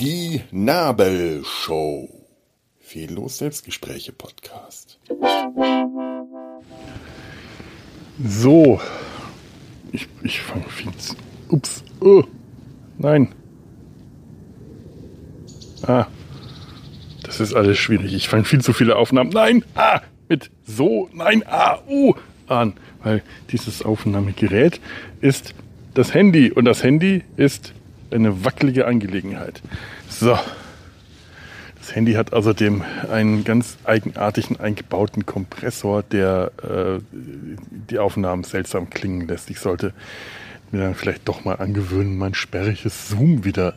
Die Nabelshow. Fehllos Selbstgespräche Podcast. So. Ich, ich fange viel zu. Ups. Oh. Nein. Ah. Das ist alles schwierig. Ich fange viel zu viele Aufnahmen. Nein. Ah. Mit so. Nein. Ah. Uh. An. Weil dieses Aufnahmegerät ist das Handy. Und das Handy ist eine wackelige Angelegenheit. So. Das Handy hat außerdem einen ganz eigenartigen eingebauten Kompressor, der äh, die Aufnahmen seltsam klingen lässt. Ich sollte mir dann vielleicht doch mal angewöhnen, mein sperriges Zoom wieder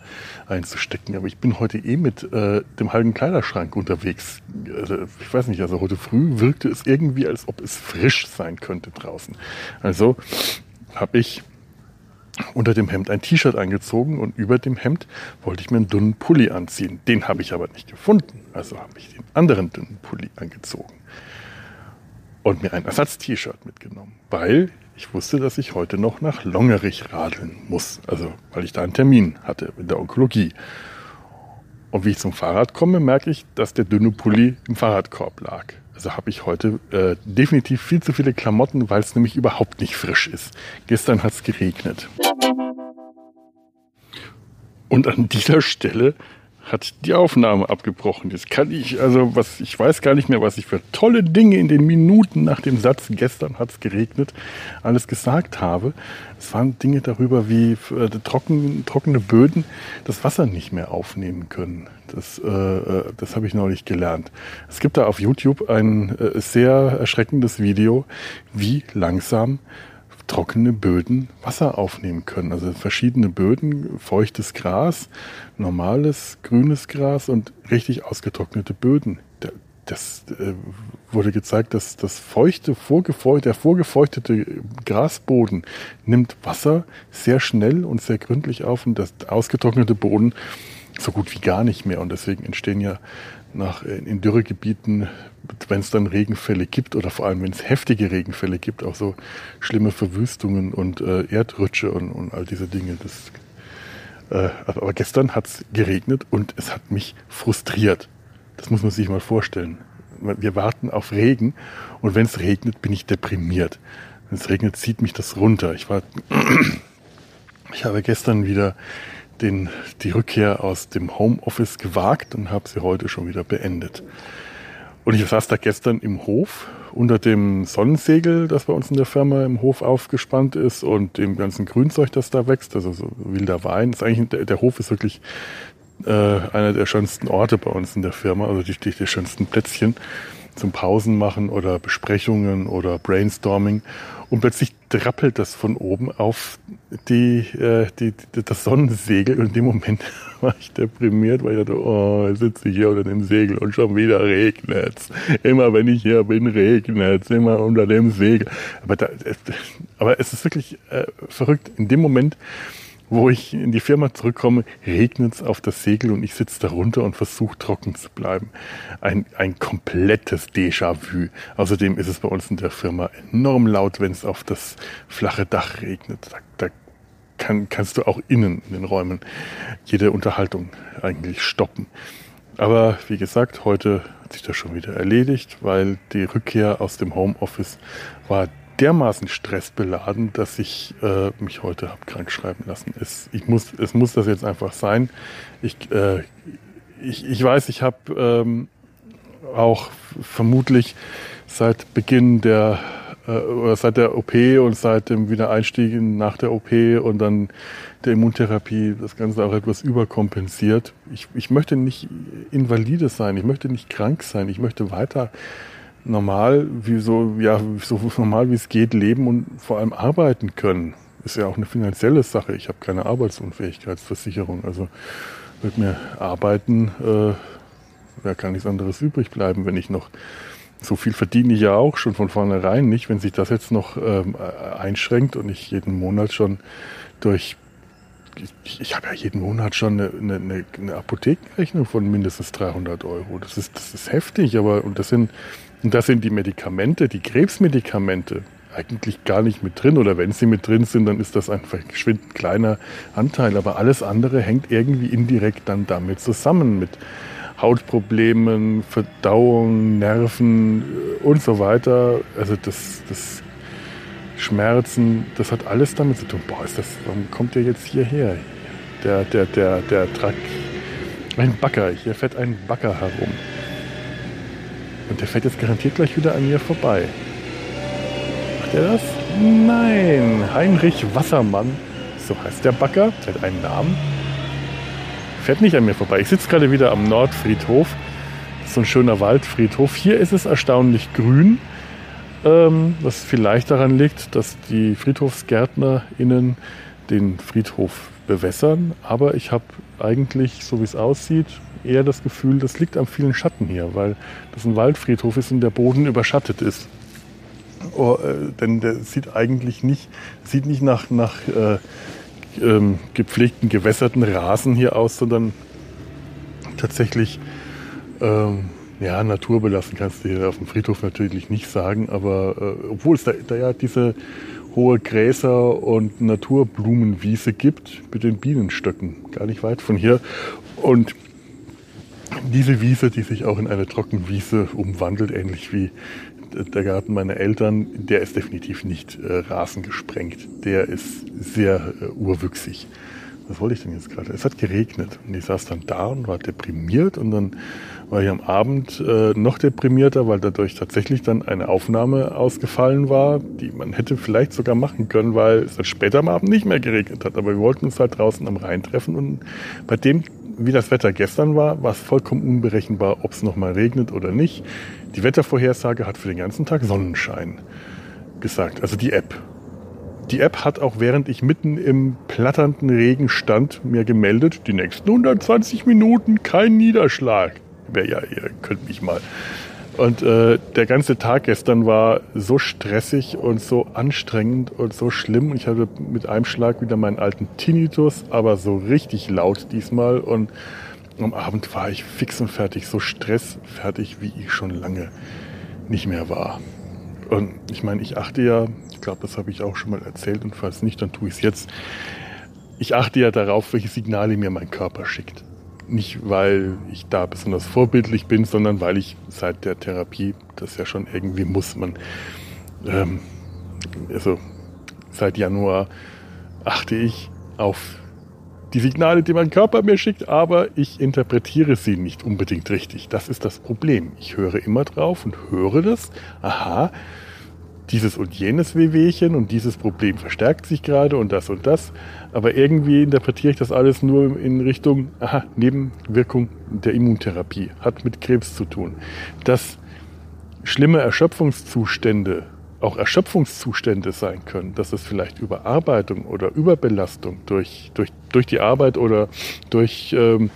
einzustecken. Aber ich bin heute eh mit äh, dem halben Kleiderschrank unterwegs. Also, ich weiß nicht, also heute früh wirkte es irgendwie, als ob es frisch sein könnte draußen. Also habe ich unter dem Hemd ein T-Shirt angezogen und über dem Hemd wollte ich mir einen dünnen Pulli anziehen. Den habe ich aber nicht gefunden. Also habe ich den anderen dünnen Pulli angezogen und mir ein Ersatz-T-Shirt mitgenommen, weil ich wusste, dass ich heute noch nach Longerich radeln muss. Also weil ich da einen Termin hatte in der Onkologie. Und wie ich zum Fahrrad komme, merke ich, dass der dünne Pulli im Fahrradkorb lag. Also habe ich heute äh, definitiv viel zu viele Klamotten, weil es nämlich überhaupt nicht frisch ist. Gestern hat es geregnet. Und an dieser Stelle hat die Aufnahme abgebrochen. Jetzt kann ich, also was, ich weiß gar nicht mehr, was ich für tolle Dinge in den Minuten nach dem Satz, gestern hat es geregnet, alles gesagt habe. Es waren Dinge darüber, wie äh, trocken, trockene Böden das Wasser nicht mehr aufnehmen können. Das, äh, äh, das habe ich neulich gelernt. Es gibt da auf YouTube ein äh, sehr erschreckendes Video, wie langsam trockene Böden Wasser aufnehmen können. Also verschiedene Böden, feuchtes Gras, normales grünes Gras und richtig ausgetrocknete Böden. Das äh, wurde gezeigt, dass das feuchte, vorgefeucht, der vorgefeuchtete Grasboden nimmt Wasser sehr schnell und sehr gründlich auf und das ausgetrocknete Boden so gut wie gar nicht mehr. Und deswegen entstehen ja nach, in Dürregebieten, wenn es dann Regenfälle gibt oder vor allem wenn es heftige Regenfälle gibt, auch so schlimme Verwüstungen und äh, Erdrutsche und, und all diese Dinge. Das, äh, aber gestern hat es geregnet und es hat mich frustriert. Das muss man sich mal vorstellen. Wir warten auf Regen und wenn es regnet, bin ich deprimiert. Wenn es regnet, zieht mich das runter. Ich war, ich habe gestern wieder den, die Rückkehr aus dem Homeoffice gewagt und habe sie heute schon wieder beendet. Und ich saß da gestern im Hof unter dem Sonnensegel, das bei uns in der Firma im Hof aufgespannt ist und dem ganzen Grünzeug, das da wächst, also so wilder Wein. ist eigentlich, der, der Hof ist wirklich äh, einer der schönsten Orte bei uns in der Firma, also die, die, die schönsten Plätzchen zum Pausen machen oder Besprechungen oder Brainstorming. Und plötzlich drappelt das von oben auf die, äh, die, die, das Sonnensegel. Und in dem Moment war ich deprimiert, weil ich dachte, oh, ich sitze hier unter dem Segel und schon wieder regnet's. Immer wenn ich hier bin, regnet's. Immer unter dem Segel. Aber, da, aber es ist wirklich äh, verrückt. In dem Moment wo ich in die Firma zurückkomme, regnet es auf das Segel und ich sitze darunter und versuche trocken zu bleiben. Ein, ein komplettes Déjà-vu. Außerdem ist es bei uns in der Firma enorm laut, wenn es auf das flache Dach regnet. Da, da kann, kannst du auch innen in den Räumen jede Unterhaltung eigentlich stoppen. Aber wie gesagt, heute hat sich das schon wieder erledigt, weil die Rückkehr aus dem Homeoffice war dermaßen stressbeladen, dass ich äh, mich heute habe krank schreiben lassen. Es, ich muss, es muss das jetzt einfach sein. Ich, äh, ich, ich weiß, ich habe ähm, auch vermutlich seit Beginn der äh, oder seit der OP und seit dem Wiedereinstieg nach der OP und dann der Immuntherapie das Ganze auch etwas überkompensiert. Ich, ich möchte nicht invalide sein, ich möchte nicht krank sein, ich möchte weiter normal, wie so, ja, so normal wie es geht, leben und vor allem arbeiten können. Ist ja auch eine finanzielle Sache. Ich habe keine Arbeitsunfähigkeitsversicherung. Also wird mir arbeiten, äh, da kann nichts anderes übrig bleiben, wenn ich noch so viel verdiene ich ja auch schon von vornherein nicht, wenn sich das jetzt noch ähm, einschränkt und ich jeden Monat schon durch ich, ich habe ja jeden Monat schon eine, eine, eine Apothekenrechnung von mindestens 300 Euro. Das ist, das ist heftig, aber und das sind und das sind die Medikamente, die Krebsmedikamente. eigentlich gar nicht mit drin. Oder wenn sie mit drin sind, dann ist das ein verschwindend kleiner Anteil. Aber alles andere hängt irgendwie indirekt dann damit zusammen. Mit Hautproblemen, Verdauung, Nerven äh, und so weiter. Also das, das Schmerzen, das hat alles damit zu tun. Boah, ist das, warum kommt der jetzt hierher? Der, der, der, der Truck. Ein Bagger, hier fährt ein Bagger herum. Und der fährt jetzt garantiert gleich wieder an mir vorbei. Macht er das? Nein, Heinrich Wassermann, so heißt der Bagger, der hat einen Namen. Fährt nicht an mir vorbei. Ich sitze gerade wieder am Nordfriedhof. Das ist so ein schöner Waldfriedhof. Hier ist es erstaunlich grün. Ähm, was vielleicht daran liegt, dass die FriedhofsgärtnerInnen den Friedhof bewässern. Aber ich habe eigentlich, so wie es aussieht, eher das Gefühl, das liegt am vielen Schatten hier, weil das ein Waldfriedhof ist und der Boden überschattet ist. Oh, äh, denn der sieht eigentlich nicht, sieht nicht nach, nach äh, ähm, gepflegten, gewässerten Rasen hier aus, sondern tatsächlich ähm, ja, naturbelassen kannst du hier auf dem Friedhof natürlich nicht sagen, aber äh, obwohl es da, da ja diese hohe Gräser und Naturblumenwiese gibt mit den Bienenstöcken, gar nicht weit von hier. Und diese Wiese, die sich auch in eine Trockenwiese umwandelt, ähnlich wie der Garten meiner Eltern, der ist definitiv nicht äh, rasengesprengt. Der ist sehr äh, urwüchsig. Was wollte ich denn jetzt gerade? Es hat geregnet und ich saß dann da und war deprimiert und dann war ich am Abend äh, noch deprimierter, weil dadurch tatsächlich dann eine Aufnahme ausgefallen war, die man hätte vielleicht sogar machen können, weil es dann später am Abend nicht mehr geregnet hat. Aber wir wollten uns halt draußen am Rhein treffen und bei dem, wie das Wetter gestern war, war es vollkommen unberechenbar, ob es nochmal regnet oder nicht. Die Wettervorhersage hat für den ganzen Tag Sonnenschein gesagt, also die App. Die App hat auch während ich mitten im platternden Regen stand, mir gemeldet, die nächsten 120 Minuten kein Niederschlag. Ja, ihr könnt mich mal. Und äh, der ganze Tag gestern war so stressig und so anstrengend und so schlimm. Ich hatte mit einem Schlag wieder meinen alten Tinnitus, aber so richtig laut diesmal. Und am Abend war ich fix und fertig, so stressfertig, wie ich schon lange nicht mehr war. Und ich meine, ich achte ja, ich glaube, das habe ich auch schon mal erzählt und falls nicht, dann tue ich es jetzt. Ich achte ja darauf, welche Signale mir mein Körper schickt. Nicht, weil ich da besonders vorbildlich bin, sondern weil ich seit der Therapie das ja schon irgendwie muss. Man, ähm, also seit Januar achte ich auf die Signale, die mein Körper mir schickt, aber ich interpretiere sie nicht unbedingt richtig. Das ist das Problem. Ich höre immer drauf und höre das. Aha, dieses und jenes Wehwehchen und dieses Problem verstärkt sich gerade und das und das. Aber irgendwie interpretiere ich das alles nur in Richtung, aha, Nebenwirkung der Immuntherapie, hat mit Krebs zu tun. Dass schlimme Erschöpfungszustände auch Erschöpfungszustände sein können, dass es vielleicht Überarbeitung oder Überbelastung durch, durch, durch die Arbeit oder durch ähm,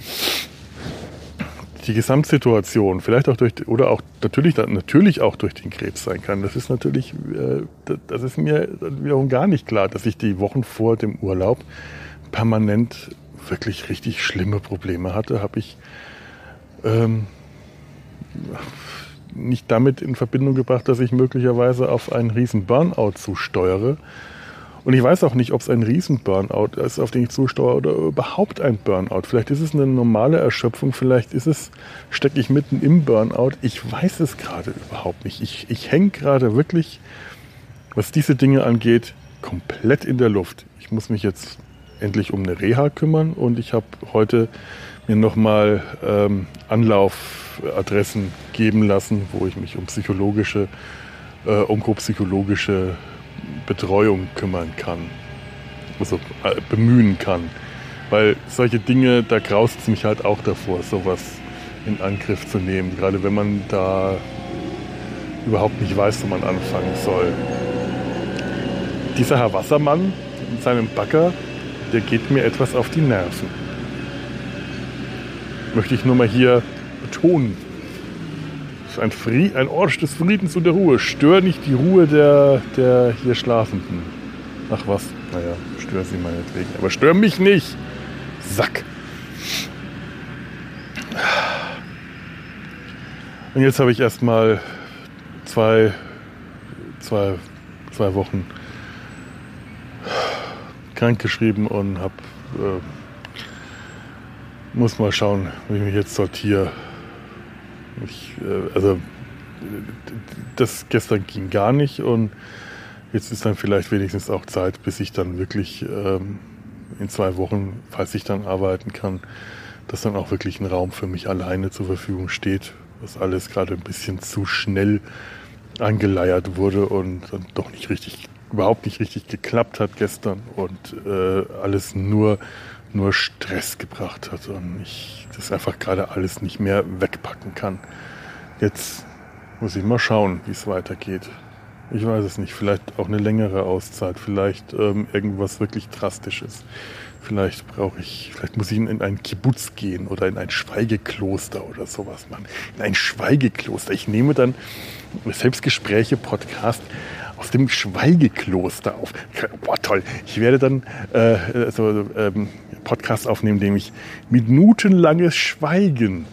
die Gesamtsituation, vielleicht auch durch oder auch natürlich natürlich auch durch den Krebs sein kann. Das ist natürlich, äh, das ist mir wiederum gar nicht klar, dass ich die Wochen vor dem Urlaub permanent wirklich richtig schlimme Probleme hatte, habe ich ähm, nicht damit in Verbindung gebracht, dass ich möglicherweise auf einen riesen Burnout zusteuere. Und ich weiß auch nicht, ob es ein Riesen-Burnout ist, auf den ich zusteuere, oder überhaupt ein Burnout. Vielleicht ist es eine normale Erschöpfung, vielleicht ist es, stecke ich mitten im Burnout. Ich weiß es gerade überhaupt nicht. Ich, ich hänge gerade wirklich, was diese Dinge angeht, komplett in der Luft. Ich muss mich jetzt endlich um eine Reha kümmern und ich habe heute mir nochmal ähm, Anlaufadressen geben lassen, wo ich mich um psychologische, äh, onkopsychologische Betreuung kümmern kann, also äh, bemühen kann. Weil solche Dinge, da graust es mich halt auch davor, sowas in Angriff zu nehmen, gerade wenn man da überhaupt nicht weiß, wo man anfangen soll. Dieser Herr Wassermann mit seinem Bagger, der geht mir etwas auf die Nerven. Möchte ich nur mal hier betonen ein, Fried, ein Ort des Friedens und der Ruhe. Stör nicht die Ruhe der, der hier Schlafenden. Ach was, naja, stör sie meinetwegen. Aber stör mich nicht. Sack. Und jetzt habe ich erstmal zwei, zwei zwei Wochen krankgeschrieben und habe äh, muss mal schauen, wie ich mich jetzt sortiere. Ich, äh, also das gestern ging gar nicht und jetzt ist dann vielleicht wenigstens auch Zeit, bis ich dann wirklich ähm, in zwei Wochen, falls ich dann arbeiten kann, dass dann auch wirklich ein Raum für mich alleine zur Verfügung steht, was alles gerade ein bisschen zu schnell angeleiert wurde und dann doch nicht richtig, überhaupt nicht richtig geklappt hat gestern und äh, alles nur, nur Stress gebracht hat und ich das einfach gerade alles nicht mehr wegpacken kann. Jetzt muss ich mal schauen, wie es weitergeht. Ich weiß es nicht. Vielleicht auch eine längere Auszeit. Vielleicht ähm, irgendwas wirklich Drastisches. Vielleicht brauche ich, vielleicht muss ich in ein Kibbutz gehen oder in ein Schweigekloster oder sowas machen. In ein Schweigekloster. Ich nehme dann Selbstgespräche, Podcast aus dem Schweigekloster auf. Boah, toll. Ich werde dann äh, so ähm, Podcast aufnehmen, dem ich minutenlanges Schweigen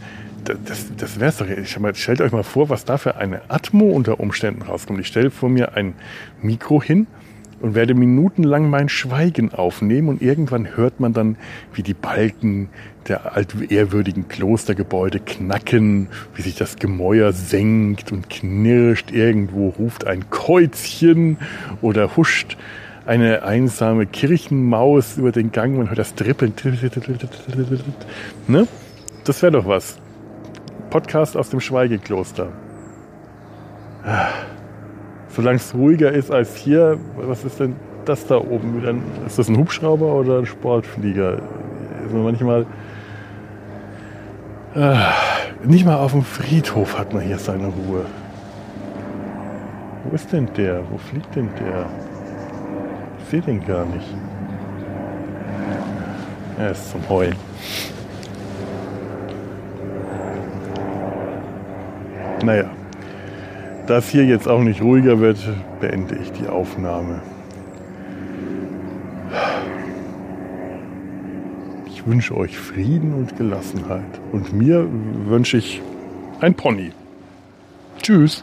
das, das wäre es doch. Ich mal, stellt euch mal vor, was da für eine Atmo unter Umständen rauskommt. Ich stelle vor mir ein Mikro hin und werde minutenlang mein Schweigen aufnehmen und irgendwann hört man dann, wie die Balken der altehrwürdigen Klostergebäude knacken, wie sich das Gemäuer senkt und knirscht. Irgendwo ruft ein Käuzchen oder huscht eine einsame Kirchenmaus über den Gang. Man hört das Trippeln. Ne? Das wäre doch was. Podcast aus dem Schweigekloster. Solange es ruhiger ist als hier, was ist denn das da oben? Ist das ein Hubschrauber oder ein Sportflieger? Also manchmal. Nicht mal auf dem Friedhof hat man hier seine Ruhe. Wo ist denn der? Wo fliegt denn der? Ich sehe den gar nicht. Er ist zum Heulen. Naja, da es hier jetzt auch nicht ruhiger wird, beende ich die Aufnahme. Ich wünsche euch Frieden und Gelassenheit. Und mir wünsche ich ein Pony. Tschüss.